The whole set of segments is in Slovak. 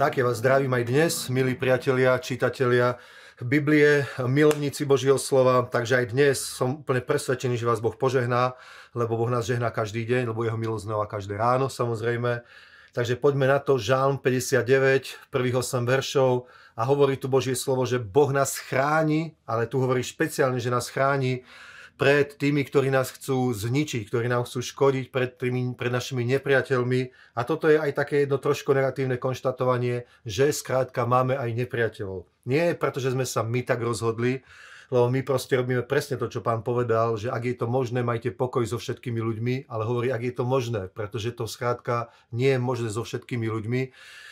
Tak, ja vás zdravím aj dnes, milí priatelia, čitatelia Biblie, milovníci Božieho slova. Takže aj dnes som úplne presvedčený, že vás Boh požehná, lebo Boh nás žehná každý deň, lebo jeho milosť znova každé ráno, samozrejme. Takže poďme na to, Žálm 59, prvých 8 veršov a hovorí tu Božie slovo, že Boh nás chráni, ale tu hovorí špeciálne, že nás chráni pred tými, ktorí nás chcú zničiť, ktorí nám chcú škodiť, pred, tými, pred našimi nepriateľmi. A toto je aj také jedno trošku negatívne konštatovanie, že skrátka máme aj nepriateľov. Nie preto, že sme sa my tak rozhodli, lebo my proste robíme presne to, čo pán povedal, že ak je to možné, majte pokoj so všetkými ľuďmi, ale hovorí, ak je to možné, pretože to skrátka nie je možné so všetkými ľuďmi.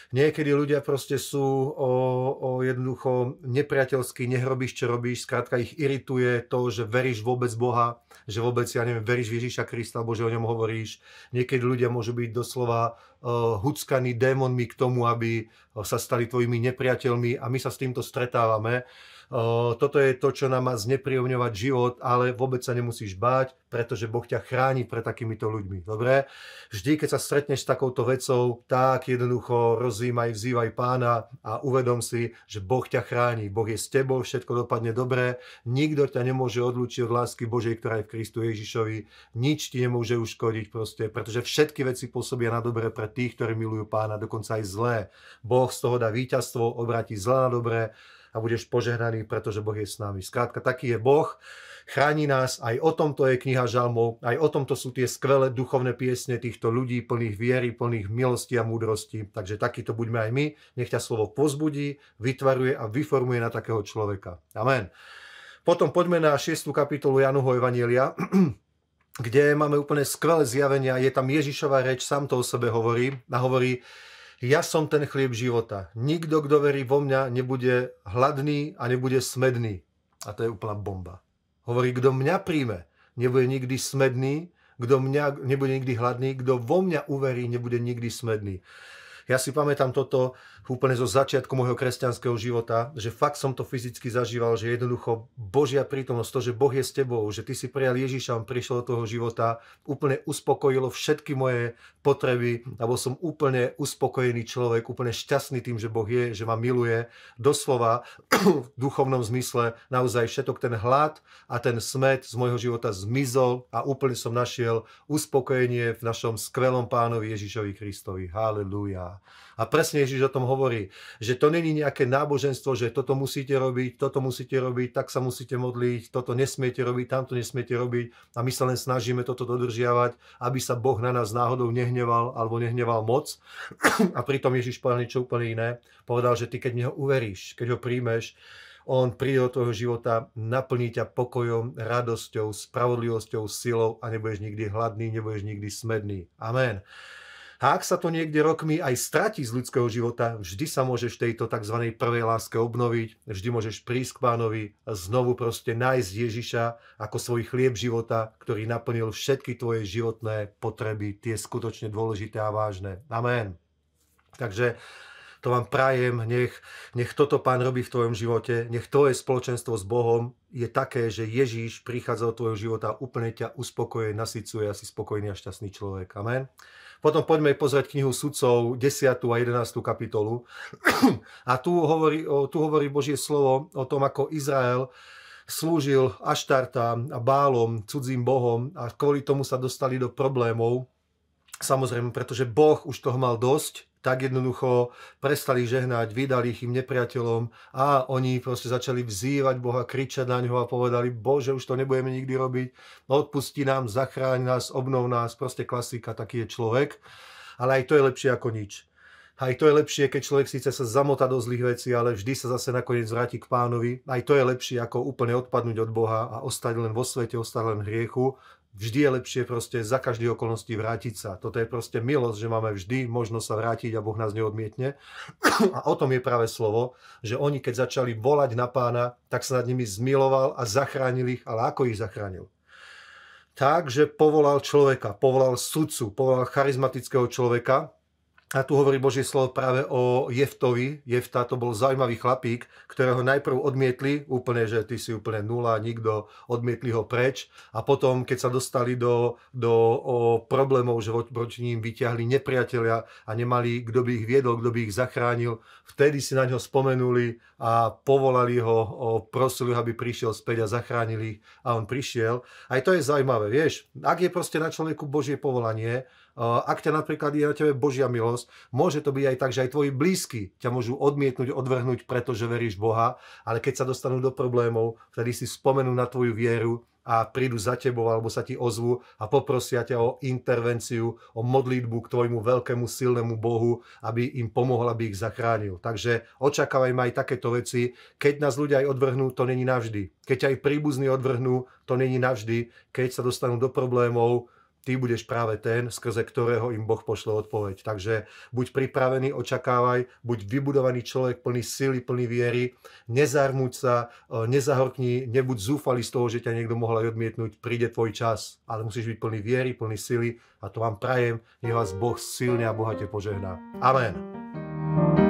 Niekedy ľudia proste sú o, o jednoducho nepriateľskí, nehrobíš, čo robíš, skrátka ich irituje to, že veríš vôbec Boha, že vôbec, ja neviem, veríš Ježiša Krista, alebo že o ňom hovoríš. Niekedy ľudia môžu byť doslova uh, huckaní démonmi k tomu, aby sa stali tvojimi nepriateľmi a my sa s týmto stretávame. Toto je to, čo nám má znepríjemňovať život, ale vôbec sa nemusíš báť, pretože Boh ťa chráni pred takýmito ľuďmi. Dobre? Vždy, keď sa stretneš s takouto vecou, tak jednoducho rozvímaj, vzývaj pána a uvedom si, že Boh ťa chráni. Boh je s tebou, všetko dopadne dobre. Nikto ťa nemôže odlúčiť od lásky Božej, ktorá je v Kristu Ježišovi. Nič ti nemôže uškodiť proste, pretože všetky veci pôsobia na dobre pre tých, ktorí milujú pána, dokonca aj zlé. Boh z toho dá víťazstvo, obratí zlé na dobré a budeš požehnaný, pretože Boh je s nami. Skrátka, taký je Boh, chráni nás, aj o tomto je kniha žalmov, aj o tomto sú tie skvelé duchovné piesne týchto ľudí, plných viery, plných milosti a múdrosti. Takže takýto buďme aj my, nech ťa slovo pozbudí, vytvaruje a vyformuje na takého človeka. Amen. Potom poďme na 6. kapitolu Januho Evanielia, kde máme úplne skvelé zjavenia. Je tam Ježišová reč, sám to o sebe hovorí. A hovorí, ja som ten chlieb života. Nikto, kto verí vo mňa, nebude hladný a nebude smedný. A to je úplná bomba. Hovorí, kto mňa príjme, nebude nikdy smedný, kto mňa nebude nikdy hladný, kto vo mňa uverí, nebude nikdy smedný. Ja si pamätám toto úplne zo začiatku môjho kresťanského života, že fakt som to fyzicky zažíval, že jednoducho Božia prítomnosť, to, že Boh je s tebou, že ty si prijal Ježiša, on prišiel do toho života, úplne uspokojilo všetky moje potreby, alebo som úplne uspokojený človek, úplne šťastný tým, že Boh je, že ma miluje. Doslova v duchovnom zmysle naozaj všetok ten hlad a ten smet z môjho života zmizol a úplne som našiel uspokojenie v našom skvelom pánovi Ježišovi Kristovi. Halelujá. A presne Ježiš o tom hovorí, že to není nejaké náboženstvo, že toto musíte robiť, toto musíte robiť, tak sa musíte modliť, toto nesmiete robiť, tamto nesmiete robiť a my sa len snažíme toto dodržiavať, aby sa Boh na nás náhodou nehneval alebo nehneval moc. A pritom Ježiš povedal niečo úplne iné. Povedal, že ty keď neho uveríš, keď ho príjmeš, on príde do tvojho života, naplní ťa pokojom, radosťou, spravodlivosťou, silou a nebudeš nikdy hladný, nebudeš nikdy smedný. Amen. A ak sa to niekde rokmi aj stratí z ľudského života, vždy sa môžeš tejto tzv. prvej láske obnoviť, vždy môžeš prísť k pánovi znovu proste nájsť Ježiša ako svoj chlieb života, ktorý naplnil všetky tvoje životné potreby, tie skutočne dôležité a vážne. Amen. Takže to vám prajem, nech, nech toto Pán robí v tvojom živote, nech tvoje spoločenstvo s Bohom je také, že Ježíš prichádza do tvojho života, úplne ťa uspokojuje, nasycuje a si spokojný a šťastný človek. Amen. Potom poďme pozrieť knihu sudcov, 10. a 11. kapitolu. A tu hovorí, tu hovorí Božie slovo o tom, ako Izrael slúžil Aštarta a Bálom, cudzím bohom a kvôli tomu sa dostali do problémov. Samozrejme, pretože Boh už toho mal dosť, tak jednoducho prestali žehnať, vydali ich im nepriateľom a oni proste začali vzývať Boha, kričať na ňo a povedali, Bože, už to nebudeme nikdy robiť, odpusti nám, zachráň nás, obnov nás, proste klasika, taký je človek. Ale aj to je lepšie ako nič. Aj to je lepšie, keď človek síce sa zamota do zlých vecí, ale vždy sa zase nakoniec vráti k pánovi. Aj to je lepšie, ako úplne odpadnúť od Boha a ostať len vo svete, ostať len hriechu vždy je lepšie proste za každý okolností vrátiť sa. Toto je proste milosť, že máme vždy možnosť sa vrátiť a Boh nás neodmietne. A o tom je práve slovo, že oni keď začali volať na pána, tak sa nad nimi zmiloval a zachránil ich, ale ako ich zachránil? Tak, že povolal človeka, povolal sudcu, povolal charizmatického človeka, A tu hovorí Božie slovo práve o Jeftovi. Jefta to bol zaujímavý chlapík, ktorého najprv odmietli úplne, že ty si úplne nula, nikto, odmietli ho preč. A potom, keď sa dostali do, do o, problémov, že voči ním vyťahli nepriatelia a nemali, kto by ich viedol, kto by ich zachránil, vtedy si na ňo spomenuli a povolali ho, o, prosili ho, aby prišiel späť a zachránili ich a on prišiel. Aj to je zaujímavé, vieš, ak je proste na človeku Božie povolanie, ak ťa napríklad je na tebe Božia milosť, môže to byť aj tak, že aj tvoji blízky ťa môžu odmietnúť, odvrhnúť, pretože veríš Boha, ale keď sa dostanú do problémov, vtedy si spomenú na tvoju vieru a prídu za tebou alebo sa ti ozvu a poprosia ťa o intervenciu, o modlitbu k tvojmu veľkému silnému Bohu, aby im pomohol, aby ich zachránil. Takže očakávajme aj takéto veci. Keď nás ľudia aj odvrhnú, to není navždy. Keď aj príbuzní odvrhnú, to není navždy. Keď sa dostanú do problémov, ty budeš práve ten, skrze ktorého im Boh pošle odpoveď. Takže buď pripravený, očakávaj, buď vybudovaný človek plný sily, plný viery, nezarmuť sa, e, nezahorkni, nebuď zúfalý z toho, že ťa niekto mohol aj odmietnúť, príde tvoj čas, ale musíš byť plný viery, plný sily a to vám prajem, nech vás Boh silne a bohate požehná. Amen.